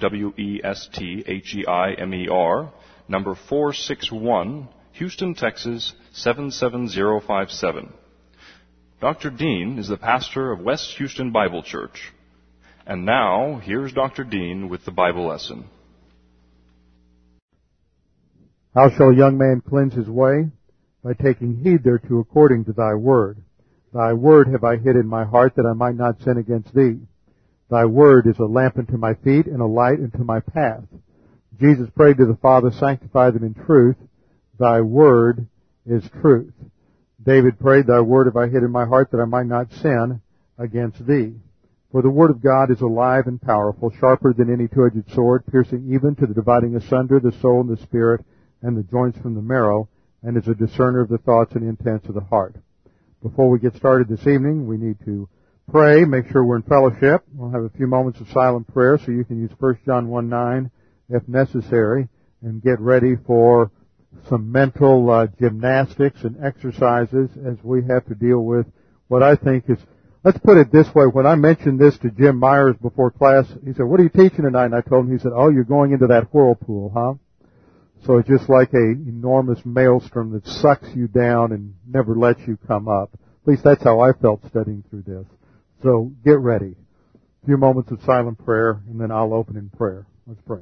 W-E-S-T-H-E-I-M-E-R, number 461, Houston, Texas 77057. Dr. Dean is the pastor of West Houston Bible Church. And now, here's Dr. Dean with the Bible lesson. How shall a young man cleanse his way? By taking heed thereto according to thy word. Thy word have I hid in my heart that I might not sin against thee. Thy word is a lamp unto my feet and a light unto my path. Jesus prayed to the Father, sanctify them in truth. Thy word is truth. David prayed, Thy word have I hid in my heart that I might not sin against thee. For the word of God is alive and powerful, sharper than any two-edged sword, piercing even to the dividing asunder the soul and the spirit and the joints from the marrow, and is a discerner of the thoughts and intents of the heart. Before we get started this evening, we need to pray, make sure we're in fellowship. We'll have a few moments of silent prayer, so you can use 1 John 1 9 if necessary, and get ready for some mental uh, gymnastics and exercises as we have to deal with what I think is, let's put it this way, when I mentioned this to Jim Myers before class, he said, what are you teaching tonight? And I told him, he said, oh, you're going into that whirlpool, huh? So it's just like a enormous maelstrom that sucks you down and never lets you come up. At least that's how I felt studying through this. So get ready. A few moments of silent prayer and then I'll open in prayer. Let's pray.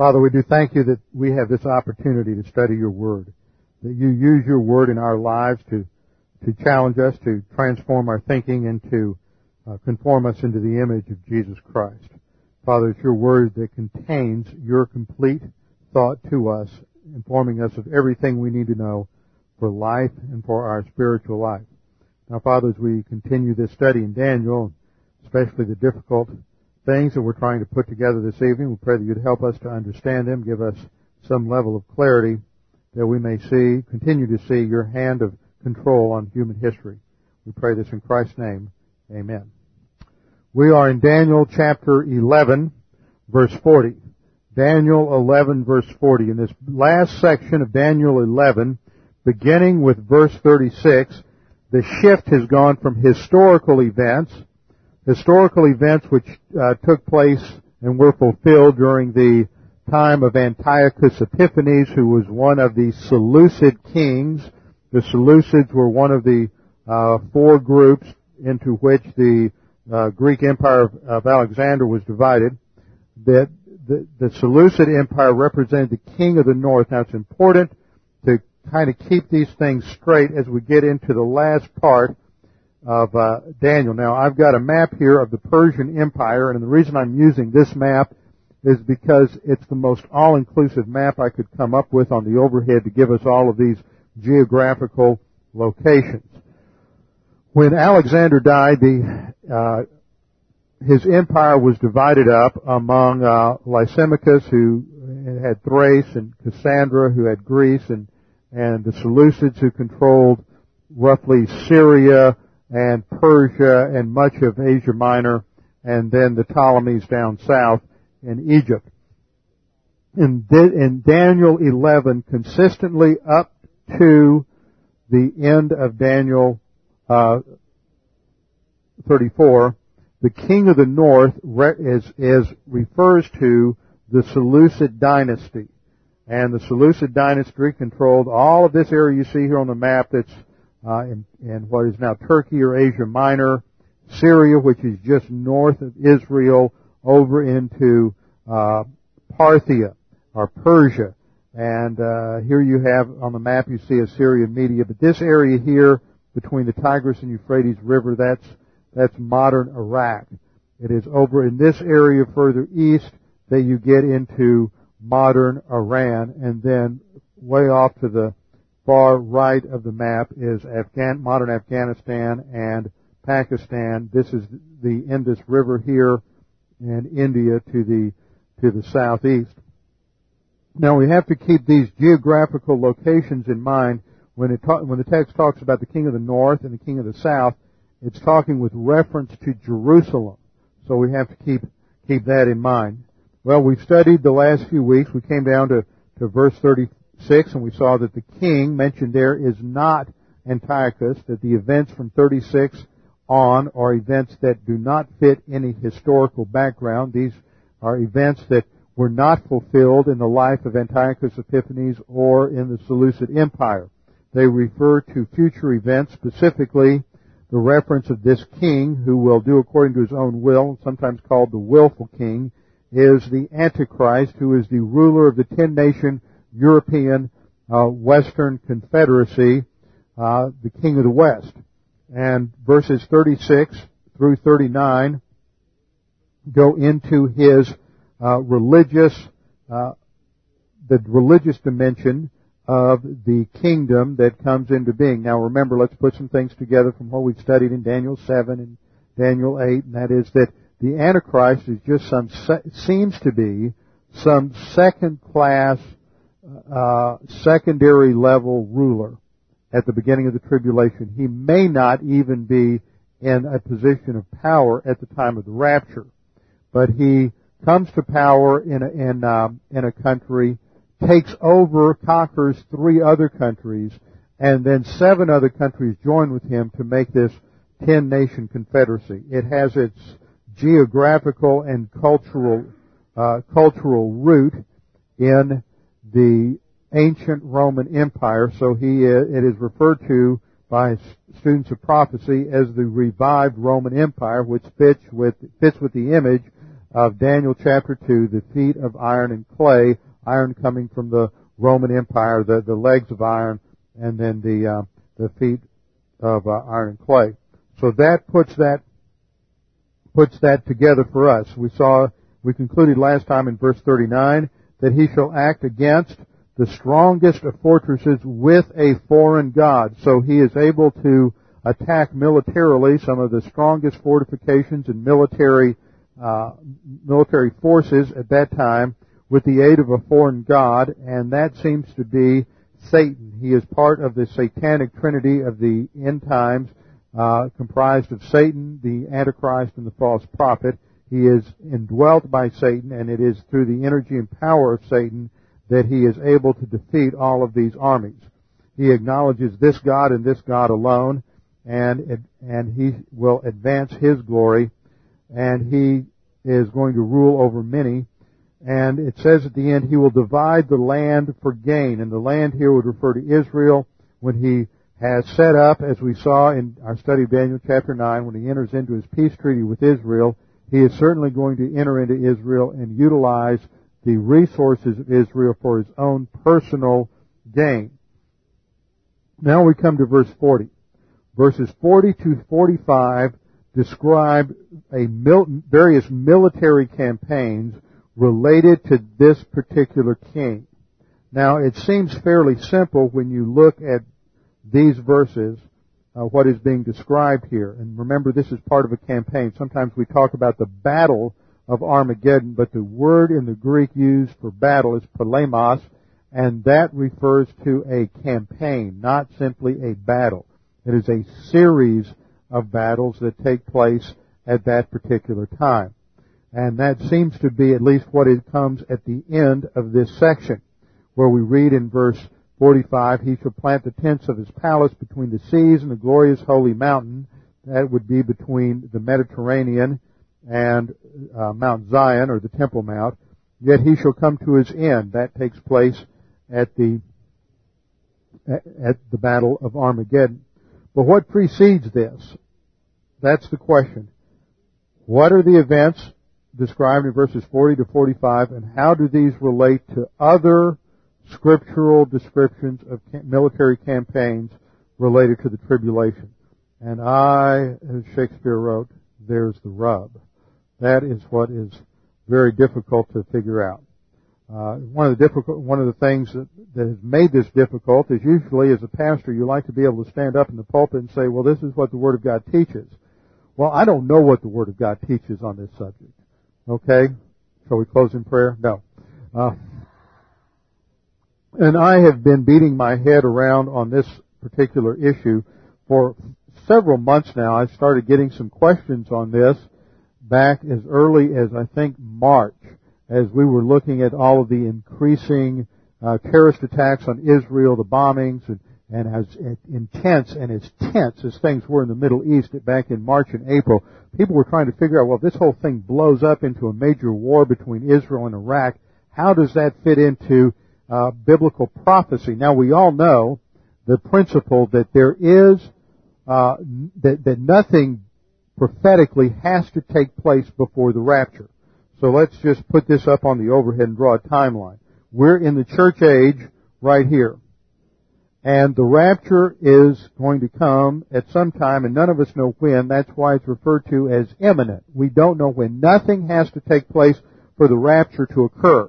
Father, we do thank you that we have this opportunity to study your word, that you use your word in our lives to, to challenge us, to transform our thinking and to uh, conform us into the image of Jesus Christ. Father, it's your word that contains your complete thought to us, informing us of everything we need to know for life and for our spiritual life. Now, Father, as we continue this study in Daniel, especially the difficult things that we're trying to put together this evening. We pray that you'd help us to understand them, give us some level of clarity that we may see, continue to see your hand of control on human history. We pray this in Christ's name. Amen. We are in Daniel chapter 11 verse 40. Daniel 11 verse 40. In this last section of Daniel 11, beginning with verse 36, the shift has gone from historical events historical events which uh, took place and were fulfilled during the time of Antiochus Epiphanes, who was one of the Seleucid kings. The Seleucids were one of the uh, four groups into which the uh, Greek Empire of, of, Alexander was divided. That the, the Seleucid Empire represented the king of the north. Now it's important to kind of keep these things straight as we get into the last part of uh, Daniel. Now, I've got a map here of the Persian Empire, and the reason I'm using this map is because it's the most all-inclusive map I could come up with on the overhead to give us all of these geographical locations. When Alexander died, the uh, his empire was divided up among uh, Lysimachus, who had Thrace, and Cassander, who had Greece, and and the Seleucids, who controlled roughly Syria, and Persia and much of Asia Minor, and then the Ptolemies down south in Egypt. In, Daniel 11, consistently up to the end of Daniel uh, 34, the king of the north is, is refers to the Seleucid dynasty. And the Seleucid dynasty controlled all of this area you see here on the map that's uh, in, in what is now Turkey or Asia Minor, Syria, which is just north of Israel, over into uh, Parthia or Persia. And uh, here you have on the map you see Assyrian Media, but this area here between the Tigris and Euphrates River. That's, that's modern Iraq. It is over in this area further east that you get into modern Iran and then way off to the far right of the map is Afghan, modern Afghanistan and Pakistan. This is the Indus River here and India to the, to the southeast. Now we have to keep these geographical locations in mind when, it when the text talks about the king of the north and the king of the south. It's talking with reference to Jerusalem. So we have to keep, keep that in mind. Well, we've studied the last few weeks. We came down to, to verse 36 and we saw that the king mentioned there is not Antiochus, that the events from 36 on are events that do not fit any historical background. These are events that were not fulfilled in the life of Antiochus Epiphanes or in the Seleucid Empire. They refer to future events, specifically the reference of this king who will do according to his own will, sometimes called the willful king, is the Antichrist who is the ruler of the ten nation European uh, Western Confederacy, uh, the king of the West. And verses 36 through 39 go into his uh, religious, uh, the religious dimension of the kingdom that comes into being. Now remember, let's put some things together from what we've studied in Daniel 7 and Daniel 8, and that is that the Antichrist is just some, seems to be some second class, uh, secondary level ruler at the beginning of the tribulation. He may not even be in a position of power at the time of the rapture, but he comes to power in a, in, um, in a country, takes over, conquers three other countries, and then seven other countries join with him to make this ten nation confederacy. It has its geographical and cultural uh, cultural root in the ancient Roman Empire. So he it is referred to by students of prophecy as the revived Roman Empire, which fits with fits with the image of Daniel chapter 2, the feet of iron and clay, iron coming from the Roman Empire, the, the legs of iron, and then the, uh, the feet of uh, iron and clay. So that puts that, puts that together for us. We saw, we concluded last time in verse 39 that he shall act against the strongest of fortresses with a foreign god. So he is able to attack militarily some of the strongest fortifications and military uh, military forces at that time with the aid of a foreign god, and that seems to be Satan. He is part of the satanic trinity of the end times, uh, comprised of Satan, the Antichrist, and the false prophet. He is indwelt by Satan, and it is through the energy and power of Satan that he is able to defeat all of these armies. He acknowledges this God and this God alone, and and he will advance his glory and he is going to rule over many. And it says at the end, he will divide the land for gain. And the land here would refer to Israel when he has set up, as we saw in our study of Daniel chapter 9, when he enters into his peace treaty with Israel, he is certainly going to enter into Israel and utilize the resources of Israel for his own personal gain. Now we come to verse 40. Verses 40 to 45 describe a mil- various military campaigns related to this particular king. Now, it seems fairly simple when you look at these verses, uh, what is being described here. And remember, this is part of a campaign. Sometimes we talk about the battle of Armageddon, but the word in the Greek used for battle is polemos, and that refers to a campaign, not simply a battle. It is a series of battles that take place at that particular time. And that seems to be at least what it comes at the end of this section, where we read in verse 45, He shall plant the tents of His palace between the seas and the glorious holy mountain. That would be between the Mediterranean and uh, Mount Zion, or the Temple Mount. Yet He shall come to His end. That takes place at the at the Battle of Armageddon. But what precedes this? That's the question. What are the events described in verses 40 to 45 and how do these relate to other scriptural descriptions of military campaigns related to the tribulation. And I, as Shakespeare wrote, there's the rub. That is what is very difficult to figure out. Uh, one of the difficult, one of the things that, that has made this difficult is usually as a pastor you like to be able to stand up in the pulpit and say, well this is what the Word of God teaches. Well, I don't know what the Word of God teaches on this subject. Okay? Shall we close in prayer? No. Uh, and I have been beating my head around on this particular issue for several months now. I started getting some questions on this back as early as I think March as we were looking at all of the increasing uh, terrorist attacks on Israel, the bombings, and, and as intense and as tense as things were in the Middle East back in March and April, people were trying to figure out, well, if this whole thing blows up into a major war between Israel and Iraq, how does that fit into uh, biblical prophecy? Now, we all know the principle that there is uh, that, that nothing prophetically has to take place before the rapture. So let's just put this up on the overhead and draw a timeline. We're in the church age right here. And the rapture is going to come at some time and none of us know when. That's why it's referred to as imminent. We don't know when. Nothing has to take place for the rapture to occur.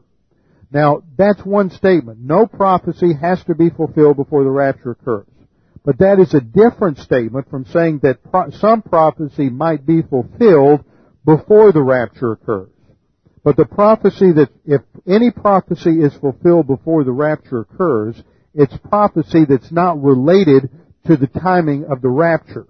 Now, that's one statement. No prophecy has to be fulfilled before the rapture occurs. But that is a different statement from saying that pro- some prophecy might be fulfilled before the rapture occurs. But the prophecy that, if any prophecy is fulfilled before the rapture occurs, it's prophecy that's not related to the timing of the rapture.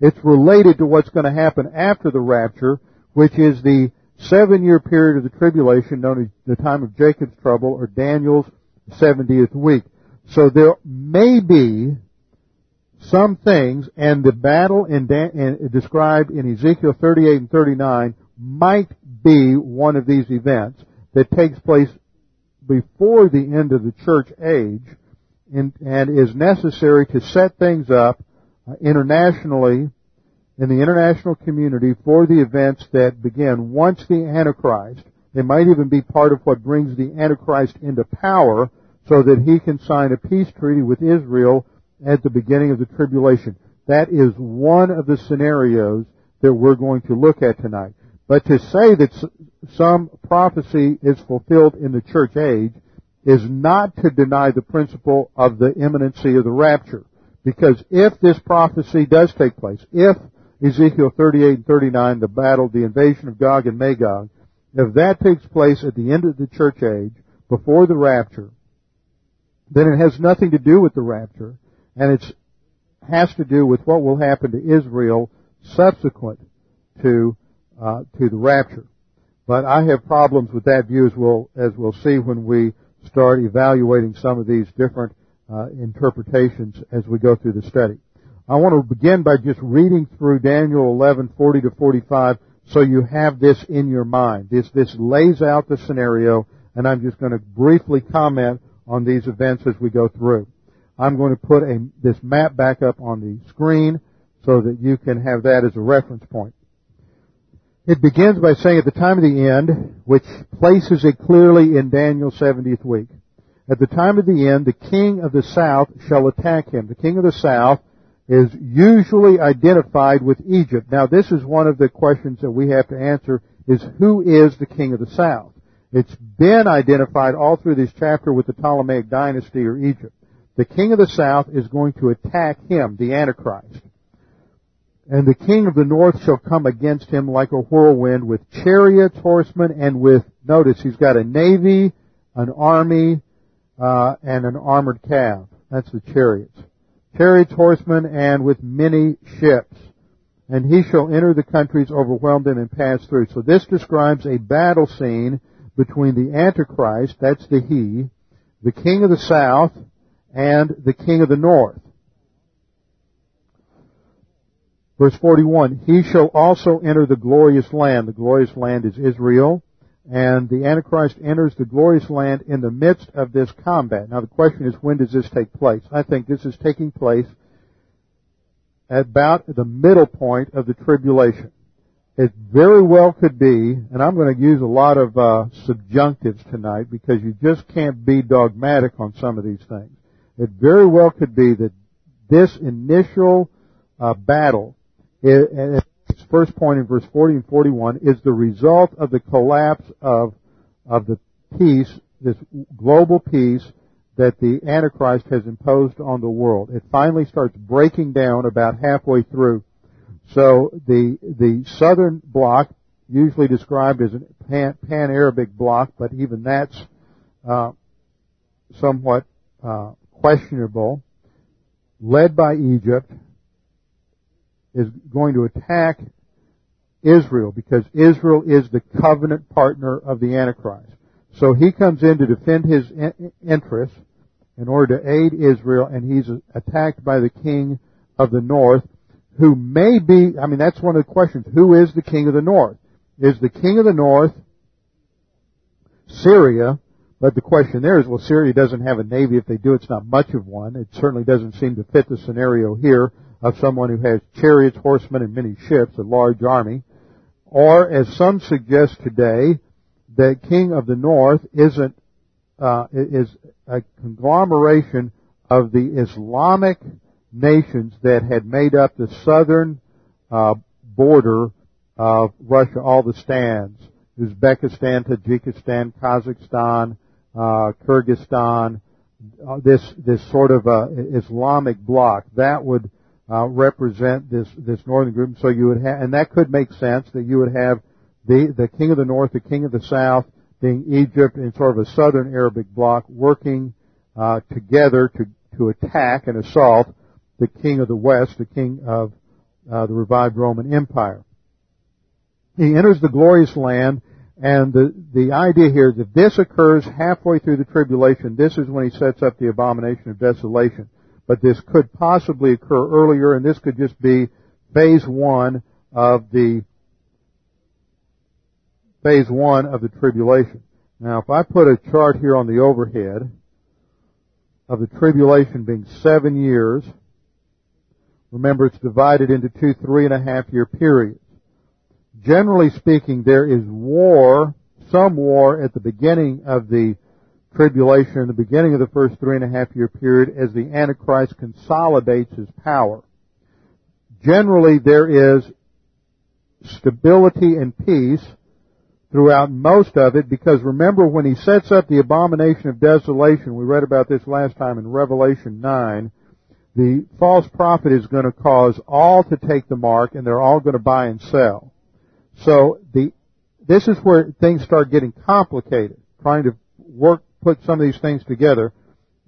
It's related to what's going to happen after the rapture, which is the seven year period of the tribulation known as the time of Jacob's trouble or Daniel's 70th week. So there may be some things, and the battle in, in, described in Ezekiel 38 and 39 might be one of these events that takes place before the end of the church age and, and is necessary to set things up uh, internationally in the international community for the events that begin once the Antichrist. They might even be part of what brings the Antichrist into power so that he can sign a peace treaty with Israel at the beginning of the tribulation. That is one of the scenarios that we're going to look at tonight. But to say that some prophecy is fulfilled in the church age is not to deny the principle of the imminency of the rapture. Because if this prophecy does take place, if Ezekiel 38 and 39, the battle, the invasion of Gog and Magog, if that takes place at the end of the church age, before the rapture, then it has nothing to do with the rapture and it has to do with what will happen to Israel subsequent to uh, to the rapture. But I have problems with that view as we'll as we'll see when we start evaluating some of these different uh, interpretations as we go through the study. I want to begin by just reading through Daniel 11:40 to 45 so you have this in your mind. This this lays out the scenario and I'm just going to briefly comment on these events as we go through. I'm going to put a, this map back up on the screen so that you can have that as a reference point. It begins by saying at the time of the end, which places it clearly in Daniel's 70th week. At the time of the end, the king of the south shall attack him. The king of the south is usually identified with Egypt. Now this is one of the questions that we have to answer is who is the king of the south? It's been identified all through this chapter with the Ptolemaic dynasty or Egypt the king of the south is going to attack him, the Antichrist. And the king of the north shall come against him like a whirlwind with chariots, horsemen, and with, notice, he's got a navy, an army, uh, and an armored cav. That's the chariots. Chariots, horsemen, and with many ships. And he shall enter the countries, overwhelm them, and pass through. So this describes a battle scene between the Antichrist, that's the he, the king of the south, and the king of the north. Verse 41, He shall also enter the glorious land. The glorious land is Israel. And the Antichrist enters the glorious land in the midst of this combat. Now the question is, when does this take place? I think this is taking place at about the middle point of the tribulation. It very well could be, and I'm going to use a lot of uh, subjunctives tonight because you just can't be dogmatic on some of these things. It very well could be that this initial uh, battle, it, first point in verse 40 and 41, is the result of the collapse of of the peace, this global peace that the Antichrist has imposed on the world. It finally starts breaking down about halfway through. So the the southern bloc, usually described as a pan, pan-Arabic bloc, but even that's uh, somewhat uh, questionable, led by Egypt, is going to attack Israel because Israel is the covenant partner of the Antichrist. So he comes in to defend his interests in order to aid Israel and he's attacked by the king of the north who may be, I mean that's one of the questions, who is the king of the north? Is the king of the north Syria? But the question there is, well, Syria doesn't have a navy. If they do, it's not much of one. It certainly doesn't seem to fit the scenario here of someone who has chariots, horsemen, and many ships, a large army. Or, as some suggest today, the king of the north isn't uh, is a conglomeration of the Islamic nations that had made up the southern uh, border of Russia, all the stands, Uzbekistan, Tajikistan, Kazakhstan, uh, Kyrgyzstan, uh, this this sort of uh, Islamic bloc that would uh, represent this this northern group. So you would have, and that could make sense that you would have the the king of the north, the king of the south, being Egypt, and sort of a southern Arabic bloc working uh, together to to attack and assault the king of the west, the king of uh, the revived Roman Empire. He enters the glorious land, and the the idea here is if this occurs halfway through the tribulation, this is when he sets up the abomination of desolation but this could possibly occur earlier, and this could just be phase one of the phase one of the tribulation. Now, if I put a chart here on the overhead of the tribulation being seven years, remember it's divided into two three and a half year periods. Generally speaking, there is war, some war at the beginning of the tribulation in the beginning of the first three and a half year period as the Antichrist consolidates his power. Generally, there is stability and peace throughout most of it because remember when he sets up the abomination of desolation, we read about this last time in Revelation 9, the false prophet is going to cause all to take the mark and they're all going to buy and sell. So the, this is where things start getting complicated, trying to work put some of these things together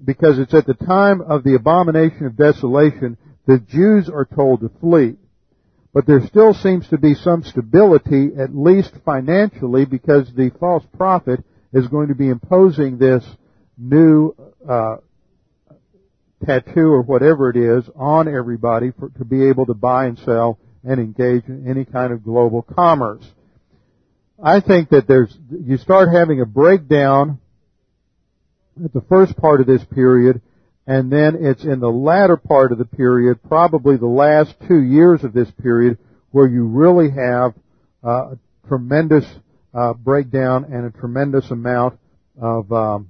because it's at the time of the abomination of desolation the Jews are told to flee. But there still seems to be some stability, at least financially, because the false prophet is going to be imposing this new uh, tattoo or whatever it is on everybody for, to be able to buy and sell and engage in any kind of global commerce. I think that there's you start having a breakdown at the first part of this period, and then it's in the latter part of the period, probably the last two years of this period, where you really have uh, a tremendous uh, breakdown and a tremendous amount of um,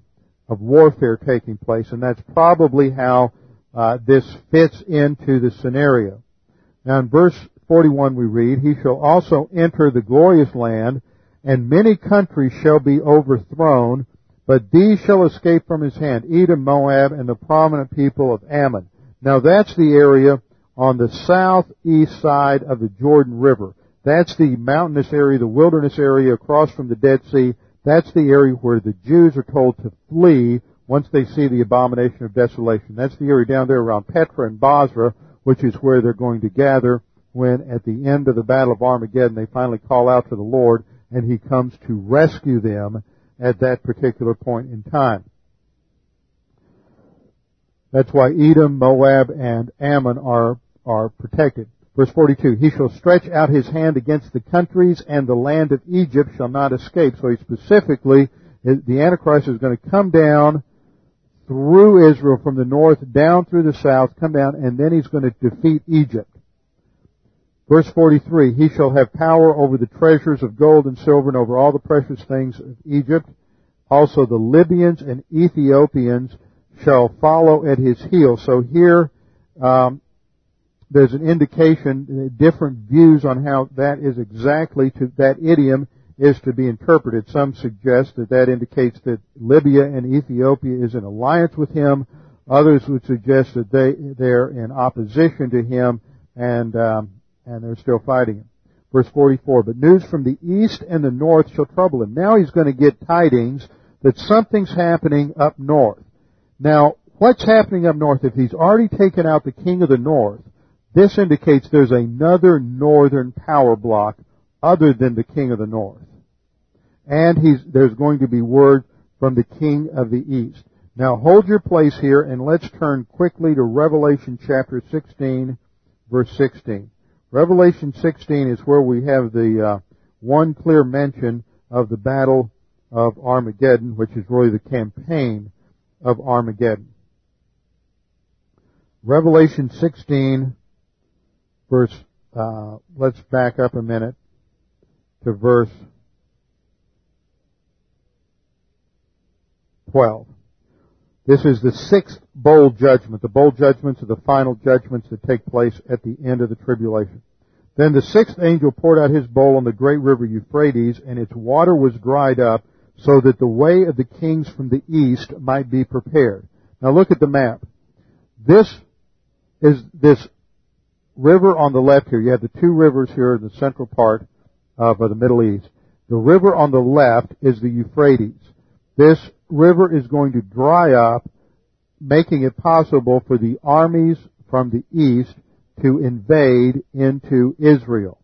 of warfare taking place, and that's probably how uh, this fits into the scenario. Now, in verse 41, we read, "He shall also enter the glorious land, and many countries shall be overthrown." But these shall escape from his hand, Edom, Moab, and the prominent people of Ammon. Now that's the area on the southeast side of the Jordan River. That's the mountainous area, the wilderness area across from the Dead Sea. That's the area where the Jews are told to flee once they see the abomination of desolation. That's the area down there around Petra and Bozrah, which is where they're going to gather when at the end of the Battle of Armageddon they finally call out to the Lord and He comes to rescue them at that particular point in time. That's why Edom, Moab, and Ammon are, are protected. Verse 42, He shall stretch out His hand against the countries and the land of Egypt shall not escape. So he specifically, the Antichrist is going to come down through Israel from the north, down through the south, come down, and then he's going to defeat Egypt. Verse 43, He shall have power over the treasures of gold and silver and over all the precious things of Egypt. Also the Libyans and Ethiopians shall follow at his heels. So here, um, there's an indication, different views on how that is exactly to that idiom is to be interpreted. Some suggest that that indicates that Libya and Ethiopia is in alliance with him. Others would suggest that they they're in opposition to him and um, and they're still fighting him. Verse 44, but news from the east and the north shall trouble him. Now he's going to get tidings that something's happening up north. Now, what's happening up north? If he's already taken out the king of the north, this indicates there's another northern power block other than the king of the north. And there's going to be word from the king of the east. Now hold your place here and let's turn quickly to Revelation chapter 16 verse 16. Revelation 16 is where we have the uh, one clear mention of the battle of Armageddon, which is really the campaign of Armageddon. Revelation 16 verse, uh, let's back up a minute to verse 12. This is the sixth bowl judgment. The bowl judgments are the final judgments that take place at the end of the tribulation. Then the sixth angel poured out his bowl on the great river Euphrates, and its water was dried up, so that the way of the kings from the east might be prepared. Now look at the map. This is this river on the left here. You have the two rivers here in the central part of uh, the Middle East. The river on the left is the Euphrates. This river is going to dry up, making it possible for the armies from the east to invade into Israel.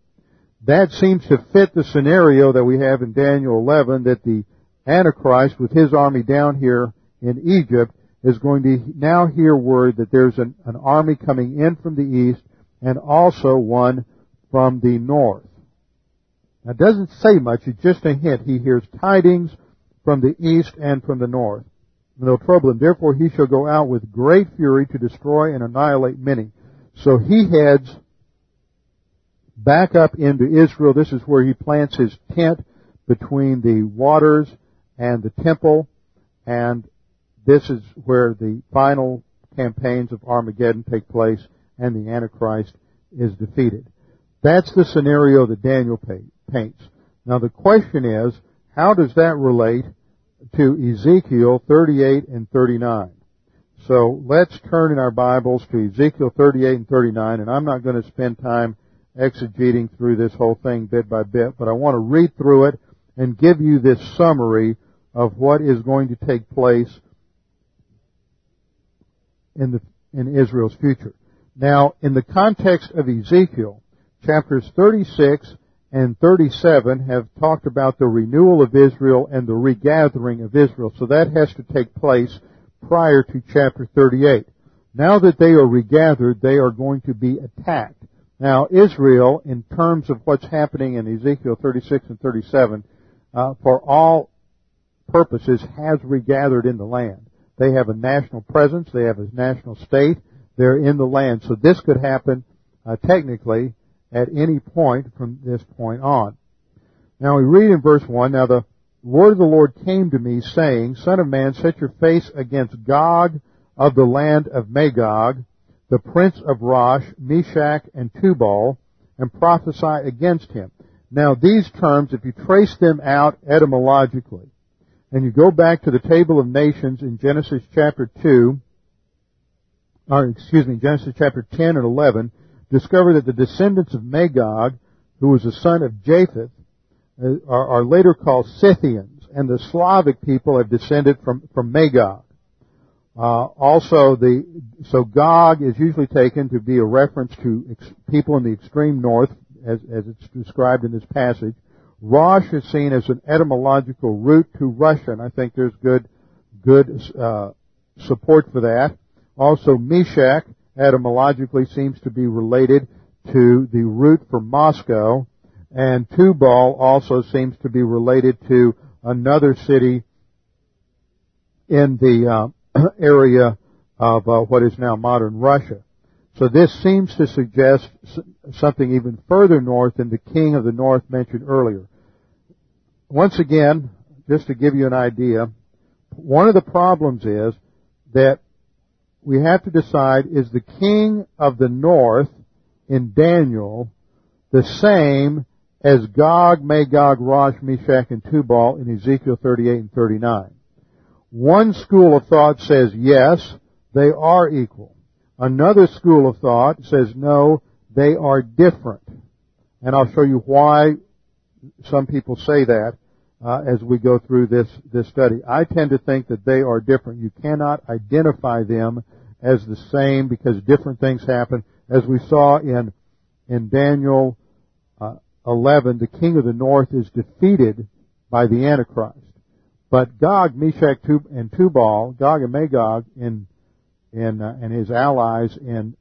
That seems to fit the scenario that we have in Daniel 11 that the Antichrist with his army down here in Egypt is going to now hear word that there's an, an army coming in from the east and also one from the north. Now it doesn't say much, it's just a hint. He hears tidings from the east and from the north. No trouble him. Therefore he shall go out with great fury to destroy and annihilate many. So he heads back up into Israel. This is where he plants his tent between the waters and the temple. And this is where the final campaigns of Armageddon take place and the Antichrist is defeated. That's the scenario that Daniel paints. Now the question is, how does that relate to Ezekiel 38 and 39? So let's turn in our Bibles to Ezekiel 38 and 39, and I'm not going to spend time exegeting through this whole thing bit by bit, but I want to read through it and give you this summary of what is going to take place in the in Israel's future. Now, in the context of Ezekiel, chapters 36 and 37 have talked about the renewal of Israel and the regathering of Israel. So that has to take place prior to chapter 38. Now that they are regathered, they are going to be attacked. Now, Israel, in terms of what's happening in Ezekiel 36 and 37, uh, for all purposes, has regathered in the land. They have a national presence. They have a national state. They're in the land. So this could happen uh, technically at any point from this point on. Now we read in verse 1, Now the word of the Lord came to me saying, Son of man, set your face against Gog of the land of Magog, the prince of Rosh, Meshech, and Tubal, and prophesy against him. Now these terms, if you trace them out etymologically, and you go back to the table of nations in Genesis chapter 2, or excuse me, Genesis chapter 10 and 11, discover that the descendants of Magog, who was a son of Japheth, uh, are, are later called Scythians, and the Slavic people have descended from, from Magog. Uh, also, the so Gog is usually taken to be a reference to ex, people in the extreme north, as, as it's described in this passage. Rosh is seen as an etymological root to Russia, and I think there's good good uh, support for that. Also, Meshech etymologically seems to be related to the root for Moscow, and Tubal also seems to be related to another city in the uh, area of uh, what is now modern Russia. So this seems to suggest something even further north than the king of the north mentioned earlier. Once again, just to give you an idea, one of the problems is that we have to decide, is the king of the north in Daniel the same as Gog, Magog, Rosh, Meshech, and Tubal in Ezekiel 38 and 39? One school of thought says yes, they are equal. Another school of thought says no, they are different. And I'll show you why some people say that uh, as we go through this this study. I tend to think that they are different. You cannot identify them as the same because different things happen. As we saw in in Daniel uh, 11, the king of the north is defeated by the Antichrist. But Gog, Meshech, and Tubal, Gog and Magog, in in uh, and his allies in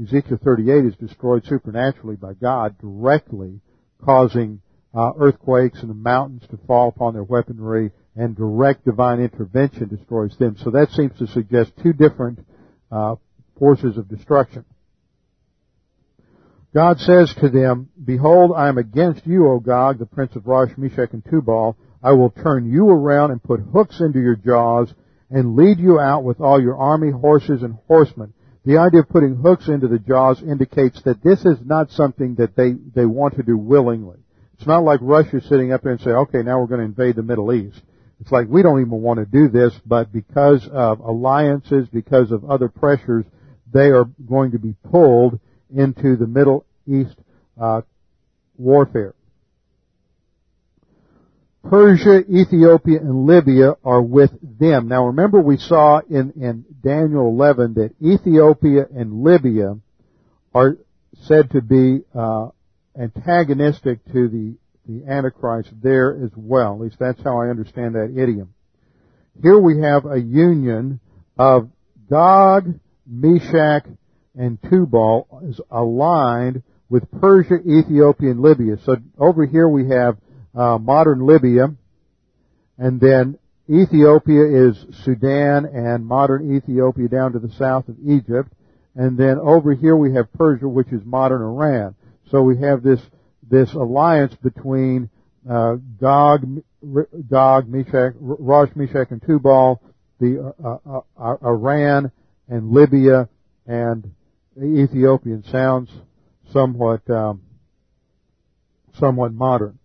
Ezekiel 38 is destroyed supernaturally by God directly, causing uh, earthquakes and the mountains to fall upon their weaponry, and direct divine intervention destroys them. So that seems to suggest two different uh, forces of destruction. God says to them, Behold, I am against you, O Gog, the prince of Rosh, Meshech, and Tubal. I will turn you around and put hooks into your jaws and lead you out with all your army, horses, and horsemen. The idea of putting hooks into the jaws indicates that this is not something that they, they want to do willingly. It's not like Russia sitting up there and say, okay, now we're going to invade the Middle East. It's like we don't even want to do this, but because of alliances, because of other pressures, they are going to be pulled into the Middle East uh, warfare. Persia, Ethiopia, and Libya are with them. Now remember we saw in, in Daniel 11 that Ethiopia and Libya are said to be uh, antagonistic to the, the Antichrist there as well. At least that's how I understand that idiom. Here we have a union of Gog, Meshech, and Tubal is aligned with Persia, Ethiopia, and Libya. So over here we have uh, modern Libya, and then Ethiopia is Sudan and modern Ethiopia down to the south of Egypt, and then over here we have Persia, which is modern Iran. So we have this this alliance between uh, Gog, Gog, Meshech, Rosh, Meshech, and Tubal, the uh, uh, uh, Iran and Libya and Ethiopian sounds somewhat um, somewhat modern.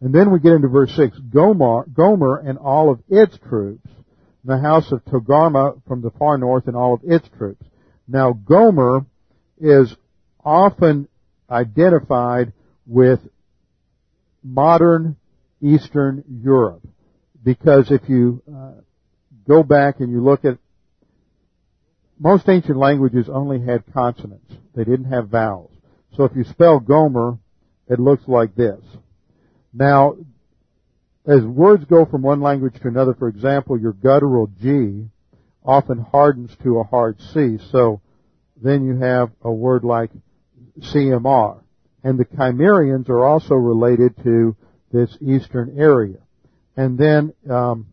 And then we get into verse six: Gomer, Gomer and all of its troops, the house of Togarmah from the far north and all of its troops. Now Gomer is often identified with modern Eastern Europe. Because if you uh, go back and you look at most ancient languages only had consonants. They didn't have vowels. So if you spell Gomer, it looks like this. Now, as words go from one language to another, for example, your guttural G often hardens to a hard C. So then you have a word like CMR. And the Cimmerians are also related to this eastern area. And then, um,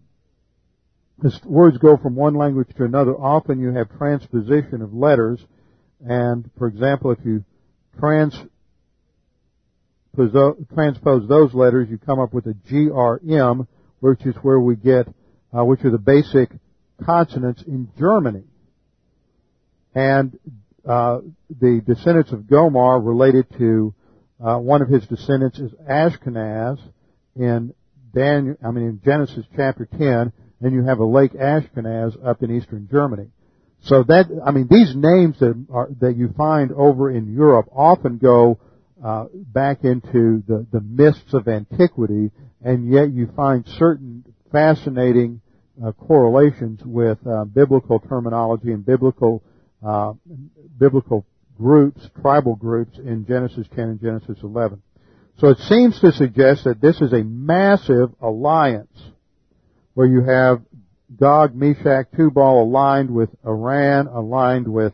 as words go from one language to another, often you have transposition of letters. And, for example, if you trans, transpose those letters, you come up with a GRM, which is where we get, uh, which are the basic consonants in Germany. And the descendants of Gomer related to uh, one of his descendants is Ashkenaz in Daniel, I mean in Genesis chapter 10, and you have a Lake Ashkenaz up in eastern Germany. So that, I mean, these names that are, that you find over in Europe often go uh, back into the, the mists of antiquity, and yet you find certain fascinating uh, correlations with uh, biblical terminology and biblical uh, biblical groups, tribal groups in Genesis 10 and Genesis 11. So it seems to suggest that this is a massive alliance where you have Gog, Meshech, Tubal aligned with Iran, aligned with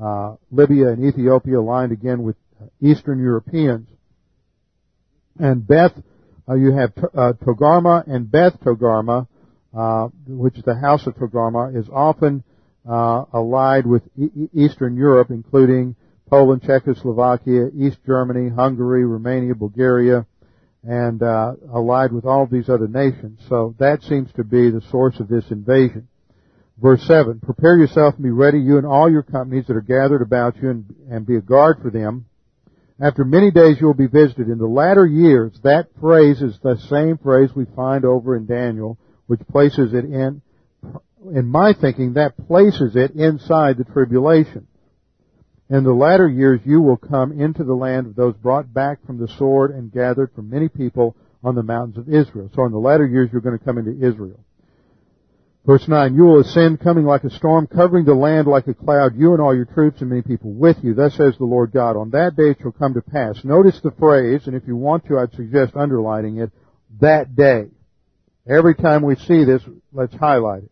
uh, Libya and Ethiopia, aligned again with Eastern Europeans. And Beth, uh, you have uh, Togarmah and Beth Togarmah, uh, which is the house of Togarmah, is often uh, allied with e- Eastern Europe, including Poland, Czechoslovakia, East Germany, Hungary, Romania, Bulgaria, and uh, allied with all of these other nations. So that seems to be the source of this invasion. Verse 7, Prepare yourself and be ready, you and all your companies that are gathered about you, and, and be a guard for them. After many days you will be visited. In the latter years, that phrase is the same phrase we find over in Daniel, which places it in, in my thinking, that places it inside the tribulation. In the latter years you will come into the land of those brought back from the sword and gathered from many people on the mountains of Israel. So in the latter years you're going to come into Israel. Verse 9, you will ascend coming like a storm, covering the land like a cloud, you and all your troops and many people with you. Thus says the Lord God. On that day it shall come to pass. Notice the phrase, and if you want to, I'd suggest underlining it, that day. Every time we see this, let's highlight it.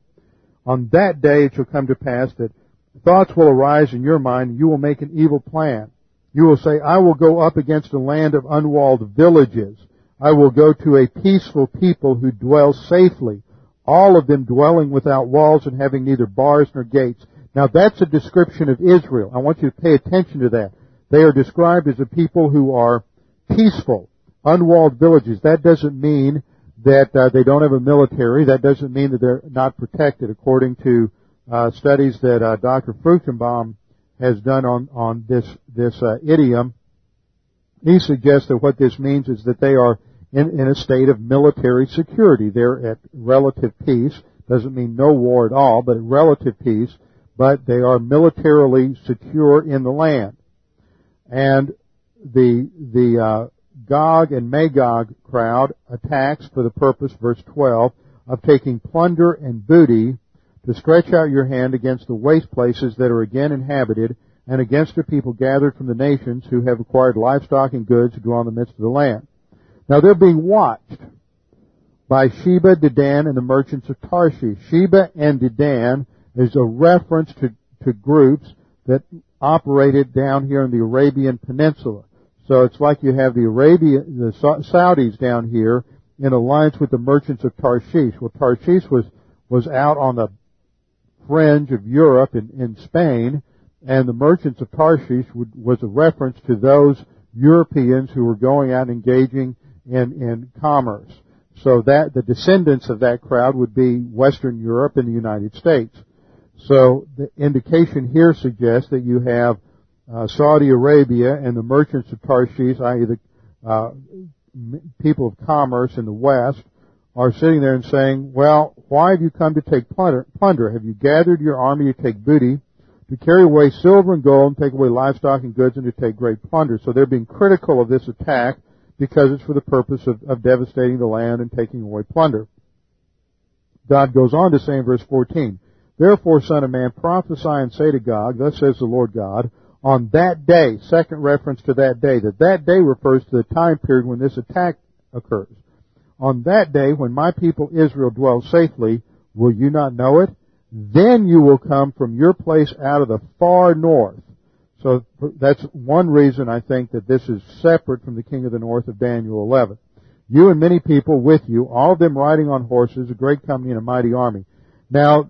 On that day it shall come to pass that thoughts will arise in your mind, and you will make an evil plan. You will say, I will go up against a land of unwalled villages. I will go to a peaceful people who dwell safely all of them dwelling without walls and having neither bars nor gates. Now that's a description of Israel. I want you to pay attention to that. They are described as a people who are peaceful, unwalled villages. That doesn't mean that uh, they don't have a military. That doesn't mean that they're not protected, according to uh, studies that uh, Dr. Fruchtenbaum has done on on this this uh, idiom. He suggests that what this means is that they are in, in a state of military security. They're at relative peace. Doesn't mean no war at all, but relative peace. But they are militarily secure in the land. And the, the, uh, Gog and Magog crowd attacks for the purpose, verse 12, of taking plunder and booty to stretch out your hand against the waste places that are again inhabited and against the people gathered from the nations who have acquired livestock and goods to dwell in the midst of the land. Now they're being watched by Sheba, Dedan, and the merchants of Tarshish. Sheba and Dedan is a reference to, to groups that operated down here in the Arabian Peninsula. So it's like you have the Arabian, the Saudis down here in alliance with the merchants of Tarshish. Well, Tarshish was, was out on the fringe of Europe in, in Spain, and the merchants of Tarshish would, was a reference to those Europeans who were going out engaging in, in commerce. So that, the descendants of that crowd would be Western Europe and the United States. So the indication here suggests that you have uh, Saudi Arabia and the merchants of Tarshish, i.e. the uh, people of commerce in the West, are sitting there and saying, well, why have you come to take plunder? plunder? Have you gathered your army to take booty, to carry away silver and gold, and take away livestock and goods, and to take great plunder? So they're being critical of this attack because it's for the purpose of, of devastating the land and taking away plunder. God goes on to say in verse 14, Therefore, son of man, prophesy and say to Gog, thus says the Lord God, on that day, second reference to that day, that that day refers to the time period when this attack occurs. On that day, when my people Israel dwells safely, will you not know it? Then you will come from your place out of the far north so that's one reason I think that this is separate from the king of the north of Daniel 11. You and many people with you, all of them riding on horses, a great company and a mighty army. Now,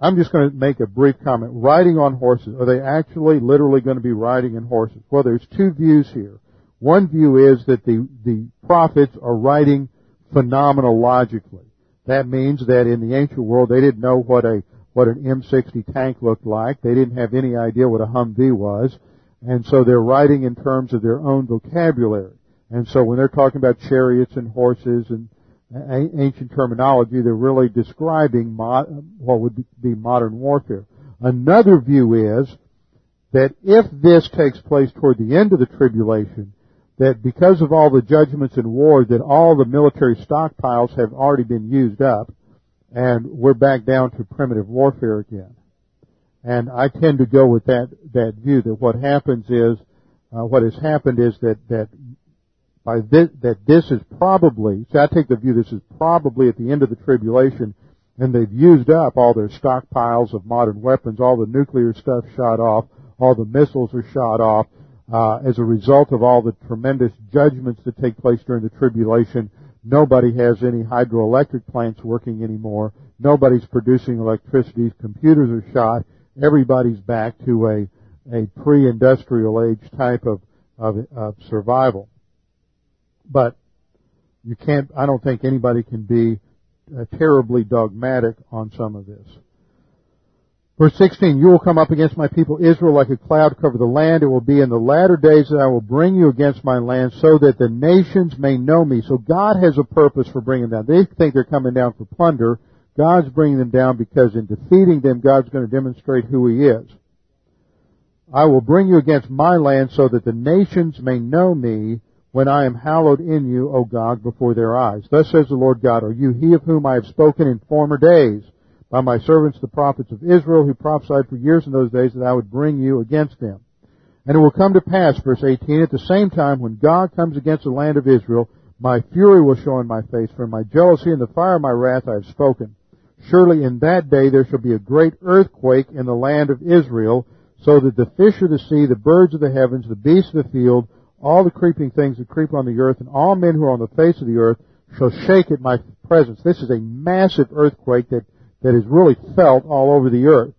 I'm just going to make a brief comment. Riding on horses, are they actually literally going to be riding in horses? Well, there's two views here. One view is that the, the prophets are writing phenomenologically. That means that in the ancient world they didn't know what a what an M60 tank looked like. They didn't have any idea what a Humvee was. And so they're writing in terms of their own vocabulary. And so when they're talking about chariots and horses and ancient terminology, they're really describing what would be modern warfare. Another view is that if this takes place toward the end of the tribulation, that because of all the judgments and war, that all the military stockpiles have already been used up, and we're back down to primitive warfare again. And I tend to go with that that view that what happens is uh, what has happened is that that by this, that this is probably see, I take the view this is probably at the end of the tribulation, and they've used up all their stockpiles of modern weapons, all the nuclear stuff shot off, all the missiles are shot off. Uh, as a result of all the tremendous judgments that take place during the tribulation, Nobody has any hydroelectric plants working anymore. Nobody's producing electricity. Computers are shot. Everybody's back to a, a pre-industrial age type of, of, of survival. But you can't, I don't think anybody can be uh, terribly dogmatic on some of this. Verse 16, you will come up against my people Israel like a cloud cover the land. It will be in the latter days that I will bring you against my land so that the nations may know me. So God has a purpose for bringing them down. They think they're coming down for plunder. God's bringing them down because in defeating them, God's going to demonstrate who He is. I will bring you against my land so that the nations may know me when I am hallowed in you, O God, before their eyes. Thus says the Lord God, Are you he of whom I have spoken in former days? by my servants the prophets of Israel who prophesied for years in those days that I would bring you against them. And it will come to pass, verse 18, at the same time when God comes against the land of Israel, my fury will show in my face, for in my jealousy and the fire of my wrath I have spoken. Surely in that day there shall be a great earthquake in the land of Israel, so that the fish of the sea, the birds of the heavens, the beasts of the field, all the creeping things that creep on the earth, and all men who are on the face of the earth shall shake at my presence. This is a massive earthquake that that is really felt all over the earth.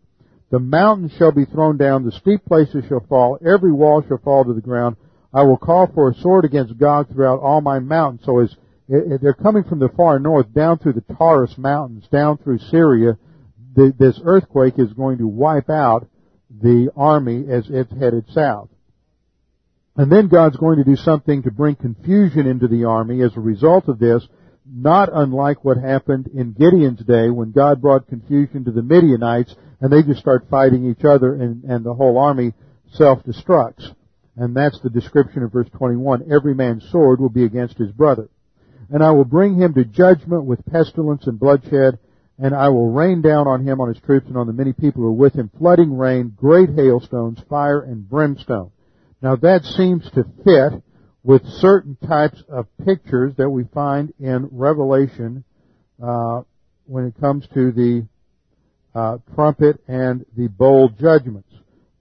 The mountains shall be thrown down, the steep places shall fall, every wall shall fall to the ground. I will call for a sword against Gog throughout all my mountains. So as eh, eh, they're coming from the far north down through the Taurus mountains, down through Syria, this earthquake is going to wipe out the army as it's headed south. And then God's going to do something to bring confusion into the army as a result of this not unlike what happened in Gideon's day when God brought confusion to the Midianites and they just start fighting each other and, and the whole army self-destructs. And that's the description of verse 21. Every man's sword will be against his brother. And I will bring him to judgment with pestilence and bloodshed, and I will rain down on him, on his troops, and on the many people who are with him, flooding rain, great hailstones, fire, and brimstone. Now that seems to fit with certain types of pictures that we find in Revelation uh, when it comes to the uh, trumpet and the bowl judgments.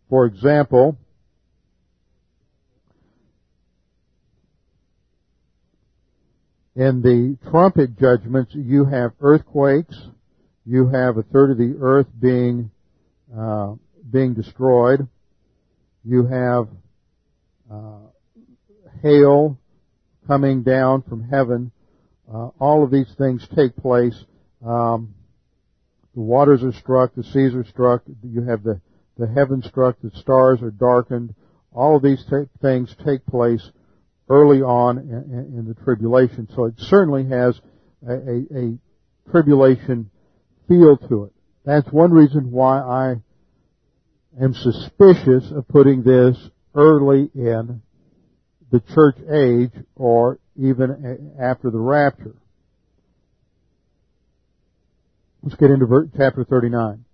For example, in the trumpet judgments, you have earthquakes, you have a third of the earth being uh, being destroyed, you have uh, hail coming down from heaven. Uh, all of these things take place. Um, the waters are struck, the seas are struck. You have the the heavens struck, the stars are darkened. All of these t- things take place early on in, in, the tribulation. So it certainly has a, a, a tribulation feel to it. That's one reason why I am suspicious of putting this early in the church age or even after the rapture. Let's get into chapter 39.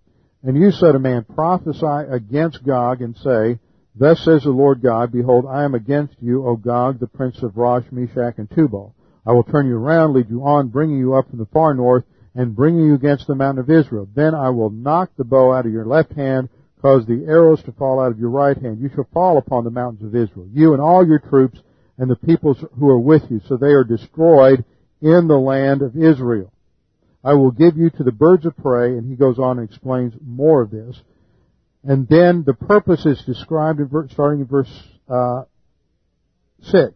And you, said a man, prophesy against Gog and say, Thus says the Lord God, Behold, I am against you, O Gog, the prince of Rosh, Meshech, and Tubal. I will turn you around, lead you on, bringing you up from the far north, and bringing you against the mountain of Israel. Then I will knock the bow out of your left hand, cause the arrows to fall out of your right hand. You shall fall upon the mountains of Israel, you and all your troops and the peoples who are with you, so they are destroyed in the land of Israel. I will give you to the birds of prey, and he goes on and explains more of this. And then the purpose is described in verse, starting in verse uh, six.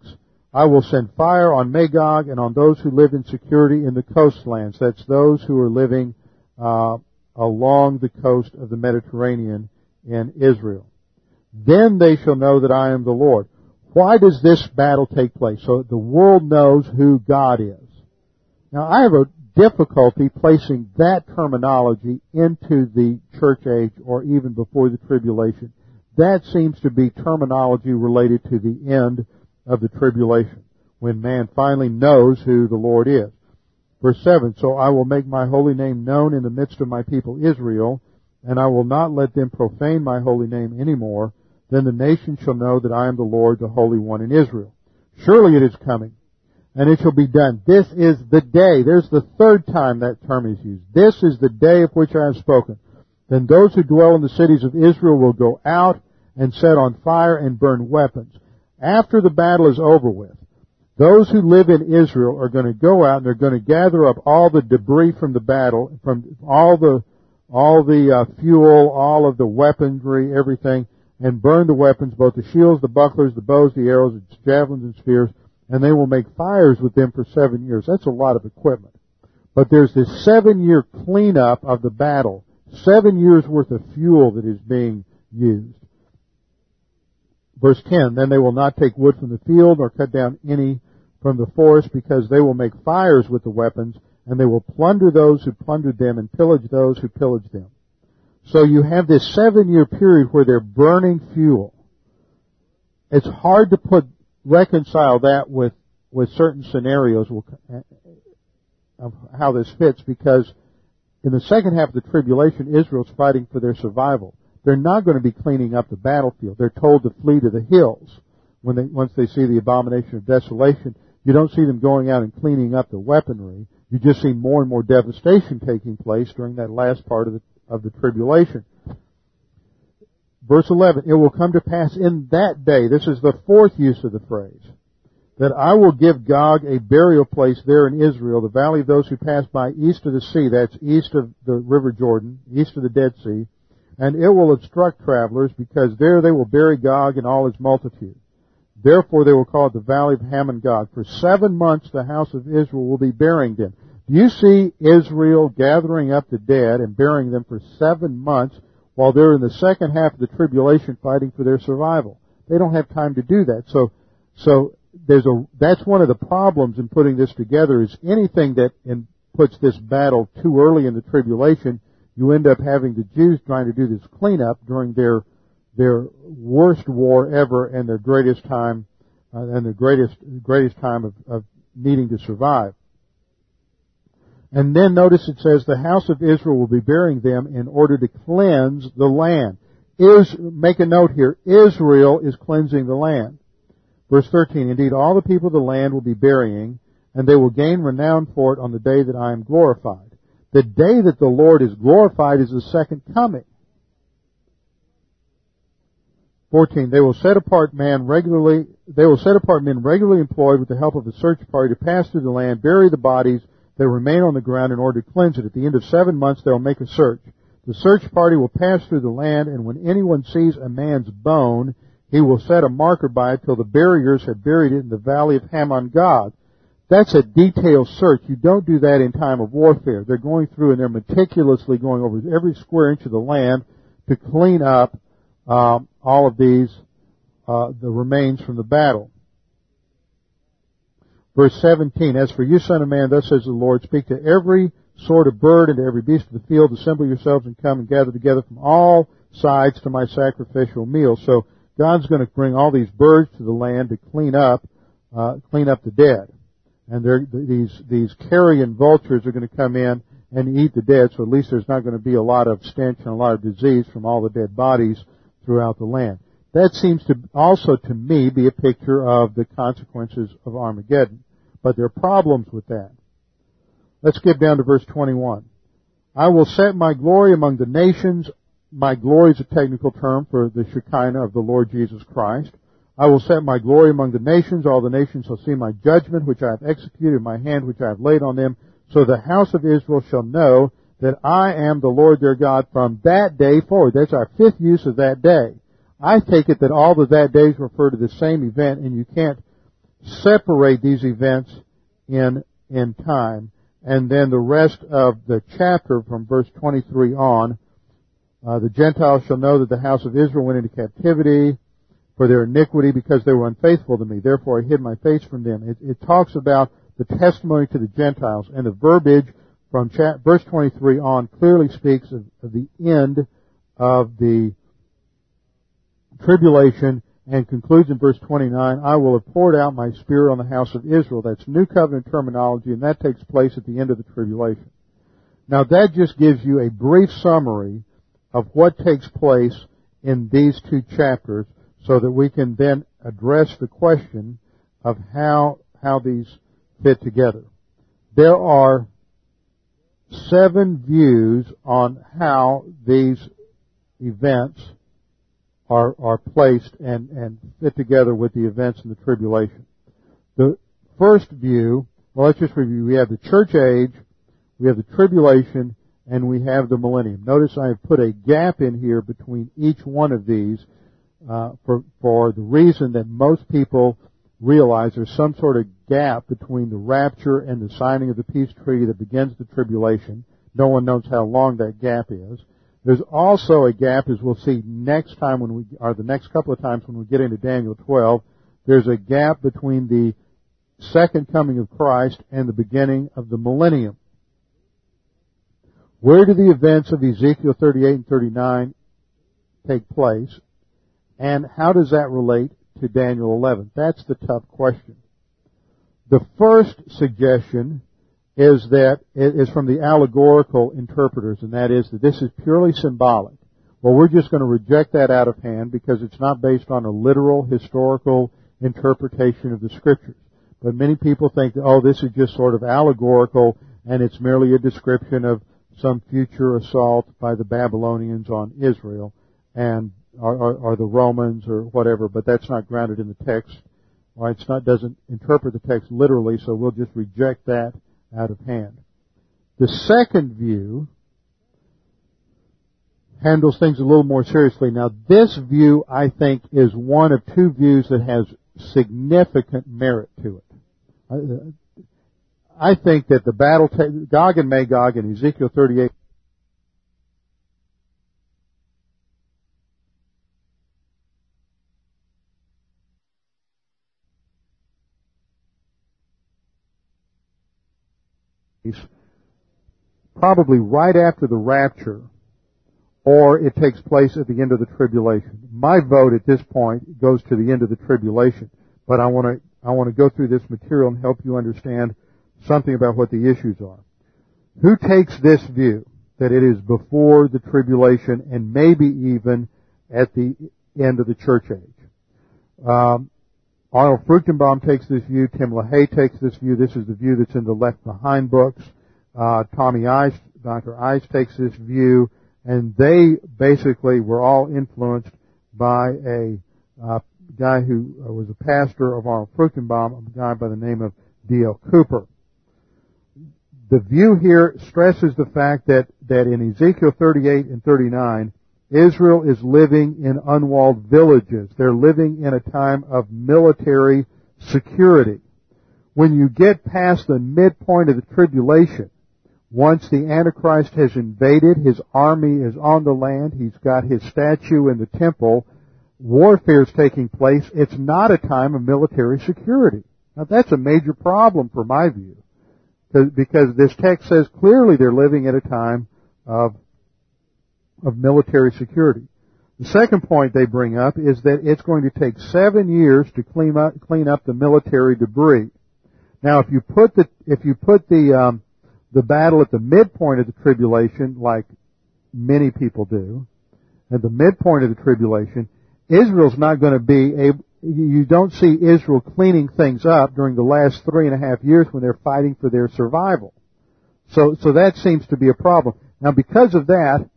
I will send fire on Magog and on those who live in security in the coastlands. That's those who are living uh, along the coast of the Mediterranean in Israel. Then they shall know that I am the Lord. Why does this battle take place? So the world knows who God is. Now I have a difficulty placing that terminology into the church age or even before the tribulation. That seems to be terminology related to the end of the tribulation, when man finally knows who the Lord is. Verse 7, So I will make my holy name known in the midst of my people Israel, and I will not let them profane my holy name any more. Then the nation shall know that I am the Lord, the Holy One in Israel. Surely it is coming, and it shall be done. This is the day. There's the third time that term is used. This is the day of which I have spoken. Then those who dwell in the cities of Israel will go out and set on fire and burn weapons. After the battle is over with, those who live in Israel are going to go out and they're going to gather up all the debris from the battle, from all the all the uh, fuel, all of the weaponry, everything, and burn the weapons, both the shields, the bucklers, the bows, the arrows, the javelins, and spears, and they will make fires with them for seven years. That's a lot of equipment. But there's this seven year cleanup of the battle. Seven years worth of fuel that is being used. Verse 10, then they will not take wood from the field or cut down any from the forest because they will make fires with the weapons and they will plunder those who plundered them and pillage those who pillaged them. So you have this seven year period where they're burning fuel. It's hard to put, reconcile that with, with certain scenarios of how this fits because in the second half of the tribulation, Israel's fighting for their survival. They're not going to be cleaning up the battlefield. They're told to flee to the hills when they, once they see the abomination of desolation. You don't see them going out and cleaning up the weaponry. You just see more and more devastation taking place during that last part of the, of the tribulation. Verse 11, it will come to pass in that day, this is the fourth use of the phrase, that I will give Gog a burial place there in Israel, the valley of those who pass by east of the sea, that's east of the river Jordan, east of the Dead Sea, and it will obstruct travelers because there they will bury Gog and all his multitude. Therefore they will call it the valley of Hamon Gog. For seven months the house of Israel will be burying them. Do you see Israel gathering up the dead and burying them for seven months while they're in the second half of the tribulation fighting for their survival? They don't have time to do that. So, so there's a, that's one of the problems in putting this together is anything that in, puts this battle too early in the tribulation, you end up having the Jews trying to do this cleanup during their their worst war ever and their greatest time uh, and the greatest greatest time of, of needing to survive. And then notice it says the house of Israel will be burying them in order to cleanse the land. Is, make a note here, Israel is cleansing the land. Verse 13, indeed all the people of the land will be burying, and they will gain renown for it on the day that I am glorified. The day that the Lord is glorified is the second coming. 14. They will set apart man regularly, they will set apart men regularly employed with the help of a search party to pass through the land, bury the bodies that remain on the ground in order to cleanse it. At the end of seven months they will make a search. The search party will pass through the land and when anyone sees a man's bone, he will set a marker by it till the buriers have buried it in the valley of Hamon Gog. That's a detailed search. You don't do that in time of warfare. They're going through and they're meticulously going over every square inch of the land to clean up um, all of these, uh, the remains from the battle. Verse 17, As for you, son of man, thus says the Lord, speak to every sort of bird and to every beast of the field, assemble yourselves and come and gather together from all sides to my sacrificial meal. So God's going to bring all these birds to the land to clean up, uh, clean up the dead. And these, these carrion vultures are going to come in and eat the dead, so at least there's not going to be a lot of stench and a lot of disease from all the dead bodies throughout the land. That seems to also to me be a picture of the consequences of Armageddon. But there are problems with that. Let's get down to verse 21. I will set my glory among the nations. My glory is a technical term for the Shekinah of the Lord Jesus Christ. I will set my glory among the nations. All the nations shall see my judgment, which I have executed, my hand, which I have laid on them. So the house of Israel shall know that I am the Lord their God from that day forward. That's our fifth use of that day. I take it that all of that days refer to the same event and you can't separate these events in, in time. And then the rest of the chapter from verse 23 on, uh, the Gentiles shall know that the house of Israel went into captivity for their iniquity because they were unfaithful to me. Therefore I hid my face from them. It, it talks about the testimony to the Gentiles and the verbiage from verse 23 on clearly speaks of, of the end of the tribulation and concludes in verse 29, I will have poured out my spirit on the house of Israel. That's new covenant terminology and that takes place at the end of the tribulation. Now that just gives you a brief summary of what takes place in these two chapters so that we can then address the question of how, how these fit together. There are seven views on how these events are, are placed and, and fit together with the events in the tribulation. The first view, well let's just review. We have the church age, we have the tribulation, and we have the millennium. Notice I have put a gap in here between each one of these uh, for for the reason that most people realize there's some sort of gap between the rapture and the signing of the peace treaty that begins the tribulation. No one knows how long that gap is. There's also a gap, as we'll see next time when we, or the next couple of times when we get into Daniel 12, there's a gap between the second coming of Christ and the beginning of the millennium. Where do the events of Ezekiel 38 and 39 take place? And how does that relate to Daniel 11? That's the tough question. The first suggestion is that it is from the allegorical interpreters, and that is that this is purely symbolic. Well, we're just going to reject that out of hand because it's not based on a literal historical interpretation of the scriptures. But many people think, that, oh, this is just sort of allegorical and it's merely a description of some future assault by the Babylonians on Israel and or the Romans or whatever, but that's not grounded in the text. Or it's not doesn't interpret the text literally, so we'll just reject that out of hand. The second view handles things a little more seriously. Now this view, I think, is one of two views that has significant merit to it. I, think that the battle, Gog and Magog in Ezekiel 38 probably right after the rapture, or it takes place at the end of the tribulation. My vote at this point goes to the end of the tribulation, but I want to I want to go through this material and help you understand something about what the issues are. Who takes this view that it is before the tribulation and maybe even at the end of the church age? Um, Arnold Fruchtenbaum takes this view. Tim LaHaye takes this view. This is the view that's in the Left Behind books. Uh, Tommy Ice, Dr. Ice takes this view, and they basically were all influenced by a uh, guy who uh, was a pastor of Arnold Fruchtenbaum, a guy by the name of D.L. Cooper. The view here stresses the fact that, that in Ezekiel 38 and 39, Israel is living in unwalled villages. They're living in a time of military security. When you get past the midpoint of the tribulation, once the Antichrist has invaded, his army is on the land, he's got his statue in the temple, warfare is taking place, it's not a time of military security. Now that's a major problem for my view. Because this text says clearly they're living at a time of of military security. The second point they bring up is that it's going to take seven years to clean up, clean up the military debris. Now, if you put the if you put the um, the battle at the midpoint of the tribulation, like many people do, at the midpoint of the tribulation, Israel's not going to be able. You don't see Israel cleaning things up during the last three and a half years when they're fighting for their survival. So, so that seems to be a problem. Now, because of that,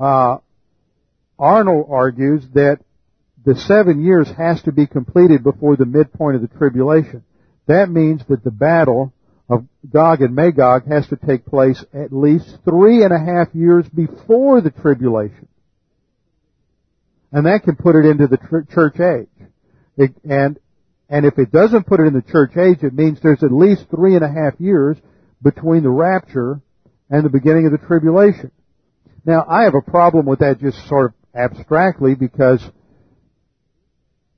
uh, Arnold argues that the seven years has to be completed before the midpoint of the tribulation. That means that the battle of Gog and Magog has to take place at least three and a half years before the tribulation. And that can put it into the tr- church age. It, and, and if it doesn't put it in the church age, it means there's at least three and a half years between the rapture and the beginning of the tribulation. Now, I have a problem with that just sort of abstractly because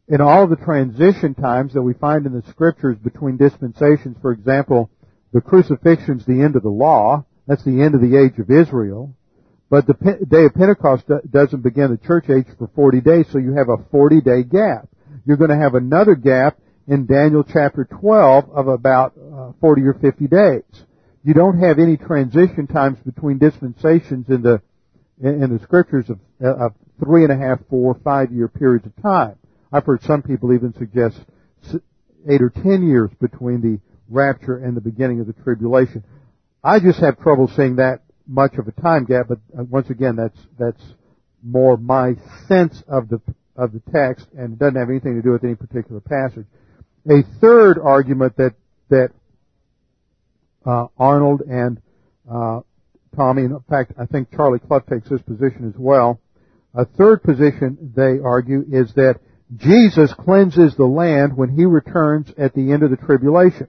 in all the transition times that we find in the scriptures between dispensations, for example, the crucifixion's the end of the law. That's the end of the age of Israel. But the day of Pentecost doesn't begin the church age for 40 days, so you have a 40 day gap. You're going to have another gap in Daniel chapter 12 of about uh, 40 or 50 days. You don't have any transition times between dispensations in the in, in the scriptures of, of three and a half, four, five year periods of time. I've heard some people even suggest eight or ten years between the rapture and the beginning of the tribulation. I just have trouble seeing that much of a time gap, but uh, once again, that's that's more my sense of the of the text and doesn't have anything to do with any particular passage. A third argument that that uh, Arnold and uh, Tommy. In fact, I think Charlie Clough takes this position as well. A third position, they argue, is that Jesus cleanses the land when he returns at the end of the tribulation.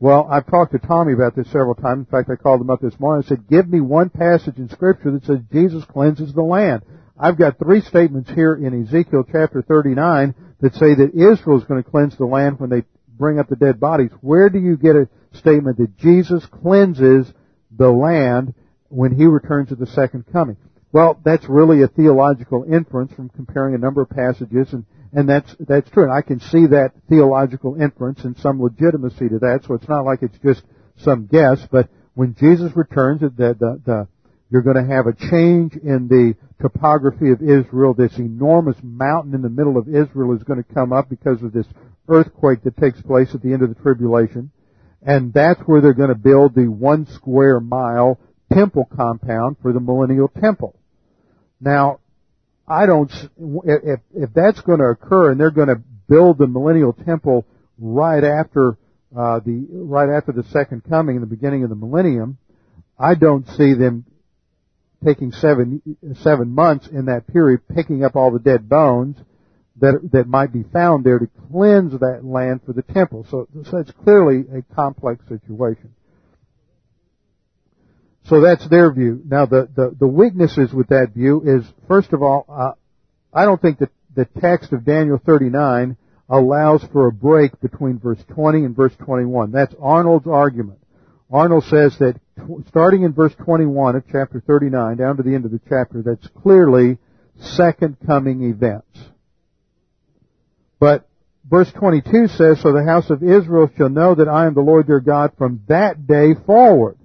Well, I've talked to Tommy about this several times. In fact, I called him up this morning and said, give me one passage in scripture that says Jesus cleanses the land. I've got three statements here in Ezekiel chapter 39 that say that Israel is going to cleanse the land when they bring up the dead bodies. Where do you get a statement that Jesus cleanses the land when he returns at the second coming? Well, that's really a theological inference from comparing a number of passages and and that's that's true. And I can see that theological inference and some legitimacy to that. So it's not like it's just some guess. But when Jesus returns, the the, the you're going to have a change in the topography of Israel. This enormous mountain in the middle of Israel is going to come up because of this earthquake that takes place at the end of the tribulation. And that's where they're going to build the one square mile temple compound for the millennial temple. Now, I don't, if, if that's going to occur and they're going to build the millennial temple right after, uh, the, right after the second coming in the beginning of the millennium, I don't see them taking seven seven months in that period, picking up all the dead bones that that might be found there to cleanse that land for the temple. So, so it's clearly a complex situation. So that's their view. Now the, the, the weaknesses with that view is, first of all, uh, I don't think that the text of Daniel 39 allows for a break between verse 20 and verse 21. That's Arnold's argument. Arnold says that starting in verse 21 of chapter 39 down to the end of the chapter, that's clearly second coming events. But verse 22 says, So the house of Israel shall know that I am the Lord their God from that day forward.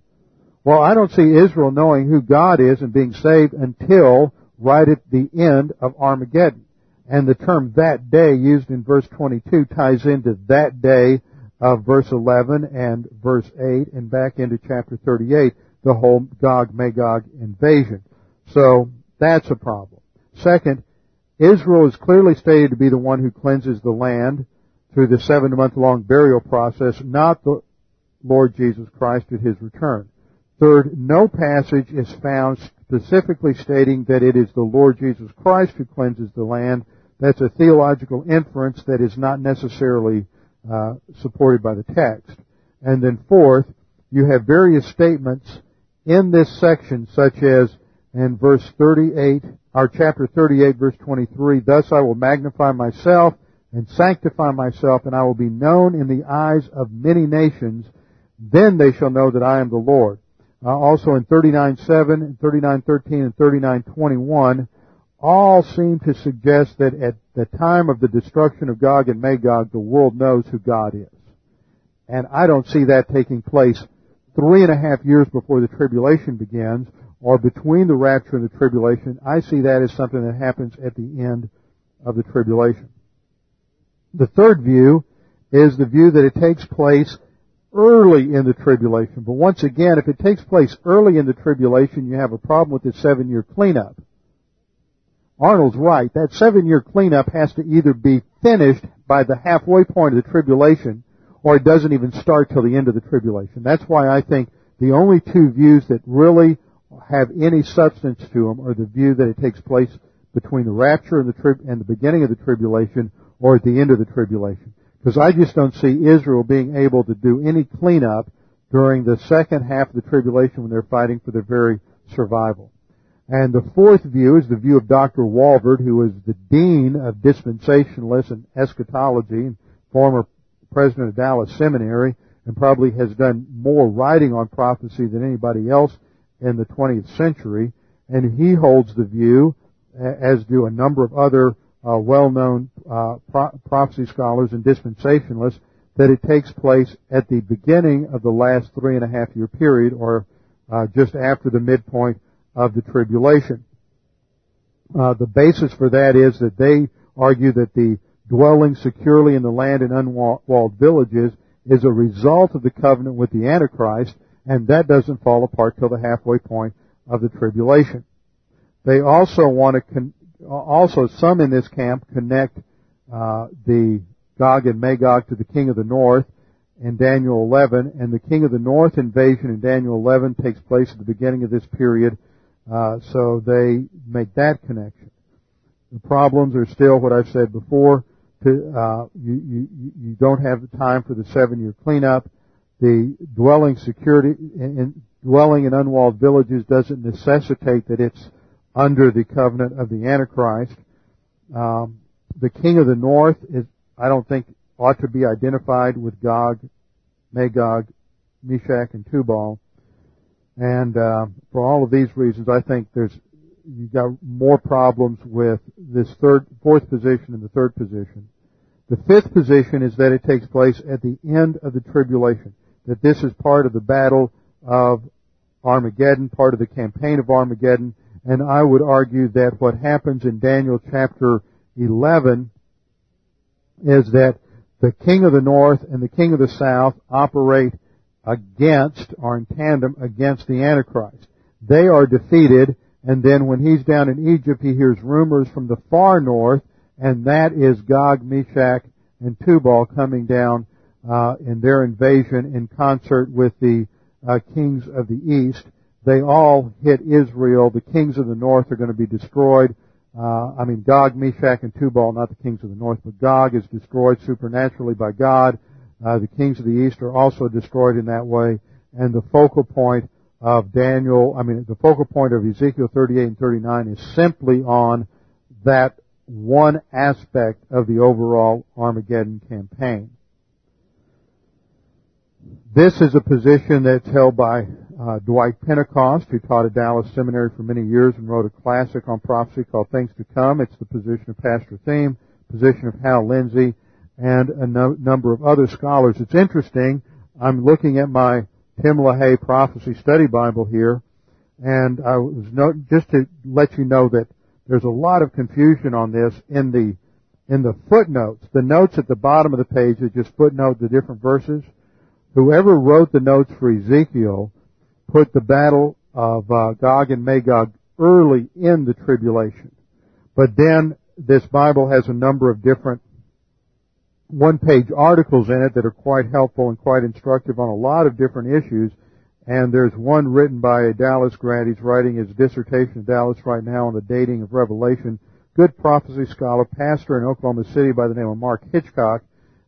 Well, I don't see Israel knowing who God is and being saved until right at the end of Armageddon. And the term that day used in verse 22 ties into that day of verse 11 and verse 8 and back into chapter 38, the whole Gog-Magog invasion. So that's a problem. Second, Israel is clearly stated to be the one who cleanses the land through the seven month long burial process, not the Lord Jesus Christ at his return. Third, no passage is found specifically stating that it is the Lord Jesus Christ who cleanses the land. That's a theological inference that is not necessarily uh, supported by the text. And then fourth, you have various statements in this section, such as in verse 38, our chapter 38, verse 23, Thus I will magnify myself and sanctify myself, and I will be known in the eyes of many nations. Then they shall know that I am the Lord. Uh, also in 39.7 and 39.13 and 39.21, all seem to suggest that at the time of the destruction of Gog and Magog, the world knows who God is. And I don't see that taking place three and a half years before the tribulation begins or between the rapture and the tribulation. I see that as something that happens at the end of the tribulation. The third view is the view that it takes place early in the tribulation. But once again, if it takes place early in the tribulation, you have a problem with the seven year cleanup. Arnold's right. That seven year cleanup has to either be finished by the halfway point of the tribulation or it doesn't even start till the end of the tribulation. That's why I think the only two views that really have any substance to them are the view that it takes place between the rapture and the, tri- and the beginning of the tribulation or at the end of the tribulation. Because I just don't see Israel being able to do any cleanup during the second half of the tribulation when they're fighting for their very survival. And the fourth view is the view of Dr. Walvoord, who is the Dean of Dispensationalists and Eschatology and former president of Dallas Seminary and probably has done more writing on prophecy than anybody else in the 20th century. And he holds the view, as do a number of other uh, well-known uh, pro- prophecy scholars and dispensationalists, that it takes place at the beginning of the last three and a half year period or uh, just after the midpoint of the tribulation. Uh, the basis for that is that they argue that the dwelling securely in the land in unwalled villages is a result of the covenant with the Antichrist, and that doesn't fall apart till the halfway point of the tribulation. They also want to, con- also some in this camp connect uh, the Gog and Magog to the king of the north in Daniel 11, and the king of the north invasion in Daniel 11 takes place at the beginning of this period uh, so they make that connection. The problems are still what I've said before. To, uh, you, you, you don't have the time for the seven year cleanup. the dwelling security in dwelling in unwalled villages doesn't necessitate that it's under the covenant of the Antichrist. Um, the king of the north is, I don't think, ought to be identified with Gog, Magog, Meshech, and Tubal. And uh, for all of these reasons, I think there's you've got more problems with this third, fourth position and the third position. The fifth position is that it takes place at the end of the tribulation. That this is part of the battle of Armageddon, part of the campaign of Armageddon, and I would argue that what happens in Daniel chapter 11 is that the king of the north and the king of the south operate against or in tandem against the Antichrist. They are defeated and then when he's down in Egypt he hears rumors from the far north and that is Gog, Meshech, and Tubal coming down uh, in their invasion in concert with the uh, kings of the east. They all hit Israel. The kings of the north are going to be destroyed. Uh, I mean, Gog, Meshech, and Tubal, not the kings of the north, but Gog is destroyed supernaturally by God. Uh, the kings of the east are also destroyed in that way. And the focal point of Daniel, I mean, the focal point of Ezekiel 38 and 39 is simply on that one aspect of the overall Armageddon campaign. This is a position that's held by uh, Dwight Pentecost, who taught at Dallas Seminary for many years and wrote a classic on prophecy called Things to Come. It's the position of Pastor Thieme, position of Hal Lindsey, and a no- number of other scholars. It's interesting. I'm looking at my Tim LaHaye Prophecy Study Bible here, and I was no- just to let you know that there's a lot of confusion on this in the in the footnotes. The notes at the bottom of the page that just footnote the different verses. Whoever wrote the notes for Ezekiel put the battle of uh, Gog and Magog early in the tribulation. But then this Bible has a number of different one-page articles in it that are quite helpful and quite instructive on a lot of different issues. And there's one written by a Dallas grad. He's writing his dissertation in Dallas right now on the dating of Revelation. Good prophecy scholar, pastor in Oklahoma City by the name of Mark Hitchcock.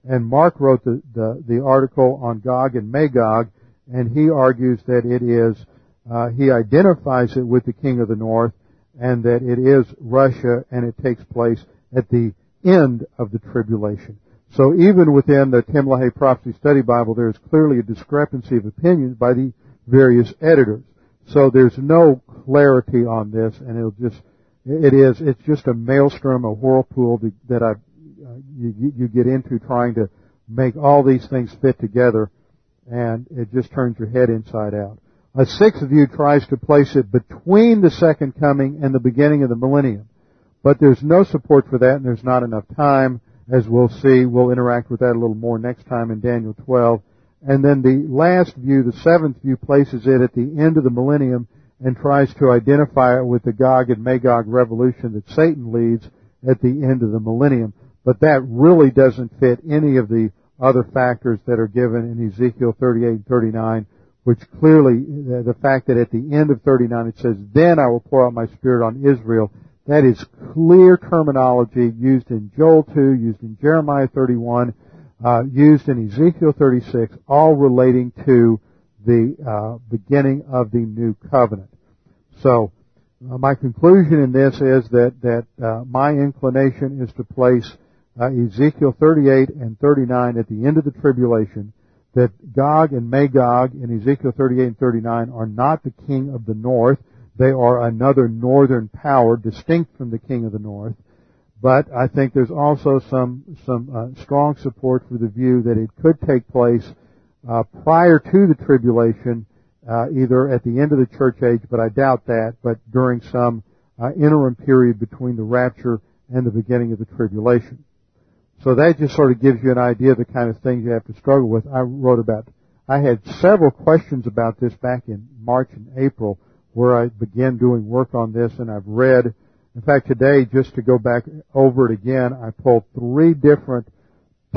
And Mark wrote the, the, the article on Gog and Magog and he argues that it is, uh, he identifies it with the king of the north, and that it is Russia, and it takes place at the end of the tribulation. So even within the Tim LaHaye Prophecy Study Bible, there is clearly a discrepancy of opinions by the various editors. So there's no clarity on this, and it'll just, it is, it's just a maelstrom, a whirlpool that I, uh, you, you get into trying to make all these things fit together and it just turns your head inside out. A sixth view tries to place it between the second coming and the beginning of the millennium. But there's no support for that and there's not enough time. As we'll see, we'll interact with that a little more next time in Daniel 12. And then the last view, the seventh view, places it at the end of the millennium and tries to identify it with the Gog and Magog revolution that Satan leads at the end of the millennium. But that really doesn't fit any of the other factors that are given in Ezekiel 38 and 39, which clearly, the fact that at the end of 39 it says, then I will pour out my spirit on Israel, that is clear terminology used in Joel 2, used in Jeremiah 31, uh, used in Ezekiel 36, all relating to the uh, beginning of the new covenant. So, uh, my conclusion in this is that that uh, my inclination is to place uh, Ezekiel 38 and 39 at the end of the tribulation that Gog and Magog in Ezekiel 38 and 39 are not the king of the north. They are another northern power distinct from the king of the north. But I think there's also some some uh, strong support for the view that it could take place uh, prior to the tribulation, uh, either at the end of the church age, but I doubt that, but during some uh, interim period between the rapture and the beginning of the tribulation. So that just sort of gives you an idea of the kind of things you have to struggle with. I wrote about, I had several questions about this back in March and April where I began doing work on this and I've read, in fact today just to go back over it again, I pulled three different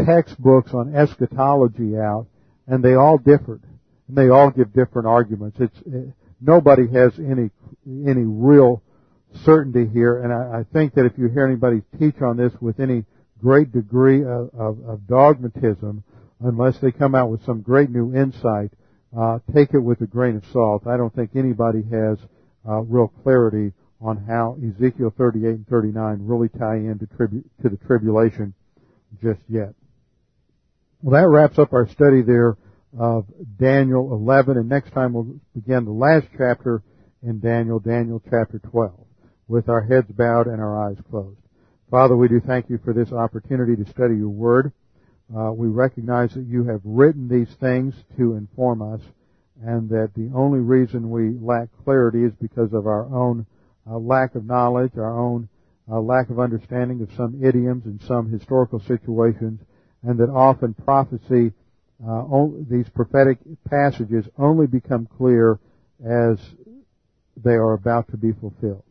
textbooks on eschatology out and they all differed and they all give different arguments. It's, it, nobody has any, any real certainty here and I, I think that if you hear anybody teach on this with any great degree of, of, of dogmatism unless they come out with some great new insight, uh, take it with a grain of salt. I don't think anybody has uh, real clarity on how Ezekiel 38 and 39 really tie into tribu- to the tribulation just yet. Well, that wraps up our study there of Daniel 11, and next time we'll begin the last chapter in Daniel, Daniel chapter 12, with our heads bowed and our eyes closed. Father, we do thank you for this opportunity to study your word. Uh, we recognize that you have written these things to inform us, and that the only reason we lack clarity is because of our own uh, lack of knowledge, our own uh, lack of understanding of some idioms and some historical situations, and that often prophecy, uh, these prophetic passages only become clear as they are about to be fulfilled.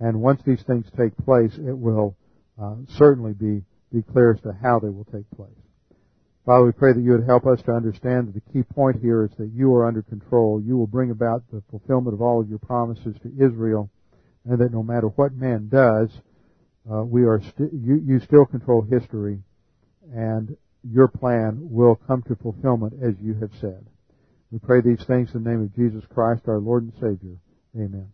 And once these things take place, it will uh, certainly be, be clear as to how they will take place. Father, we pray that you would help us to understand that the key point here is that you are under control. You will bring about the fulfillment of all of your promises to Israel, and that no matter what man does, uh, we are st- you, you still control history, and your plan will come to fulfillment as you have said. We pray these things in the name of Jesus Christ, our Lord and Savior. Amen.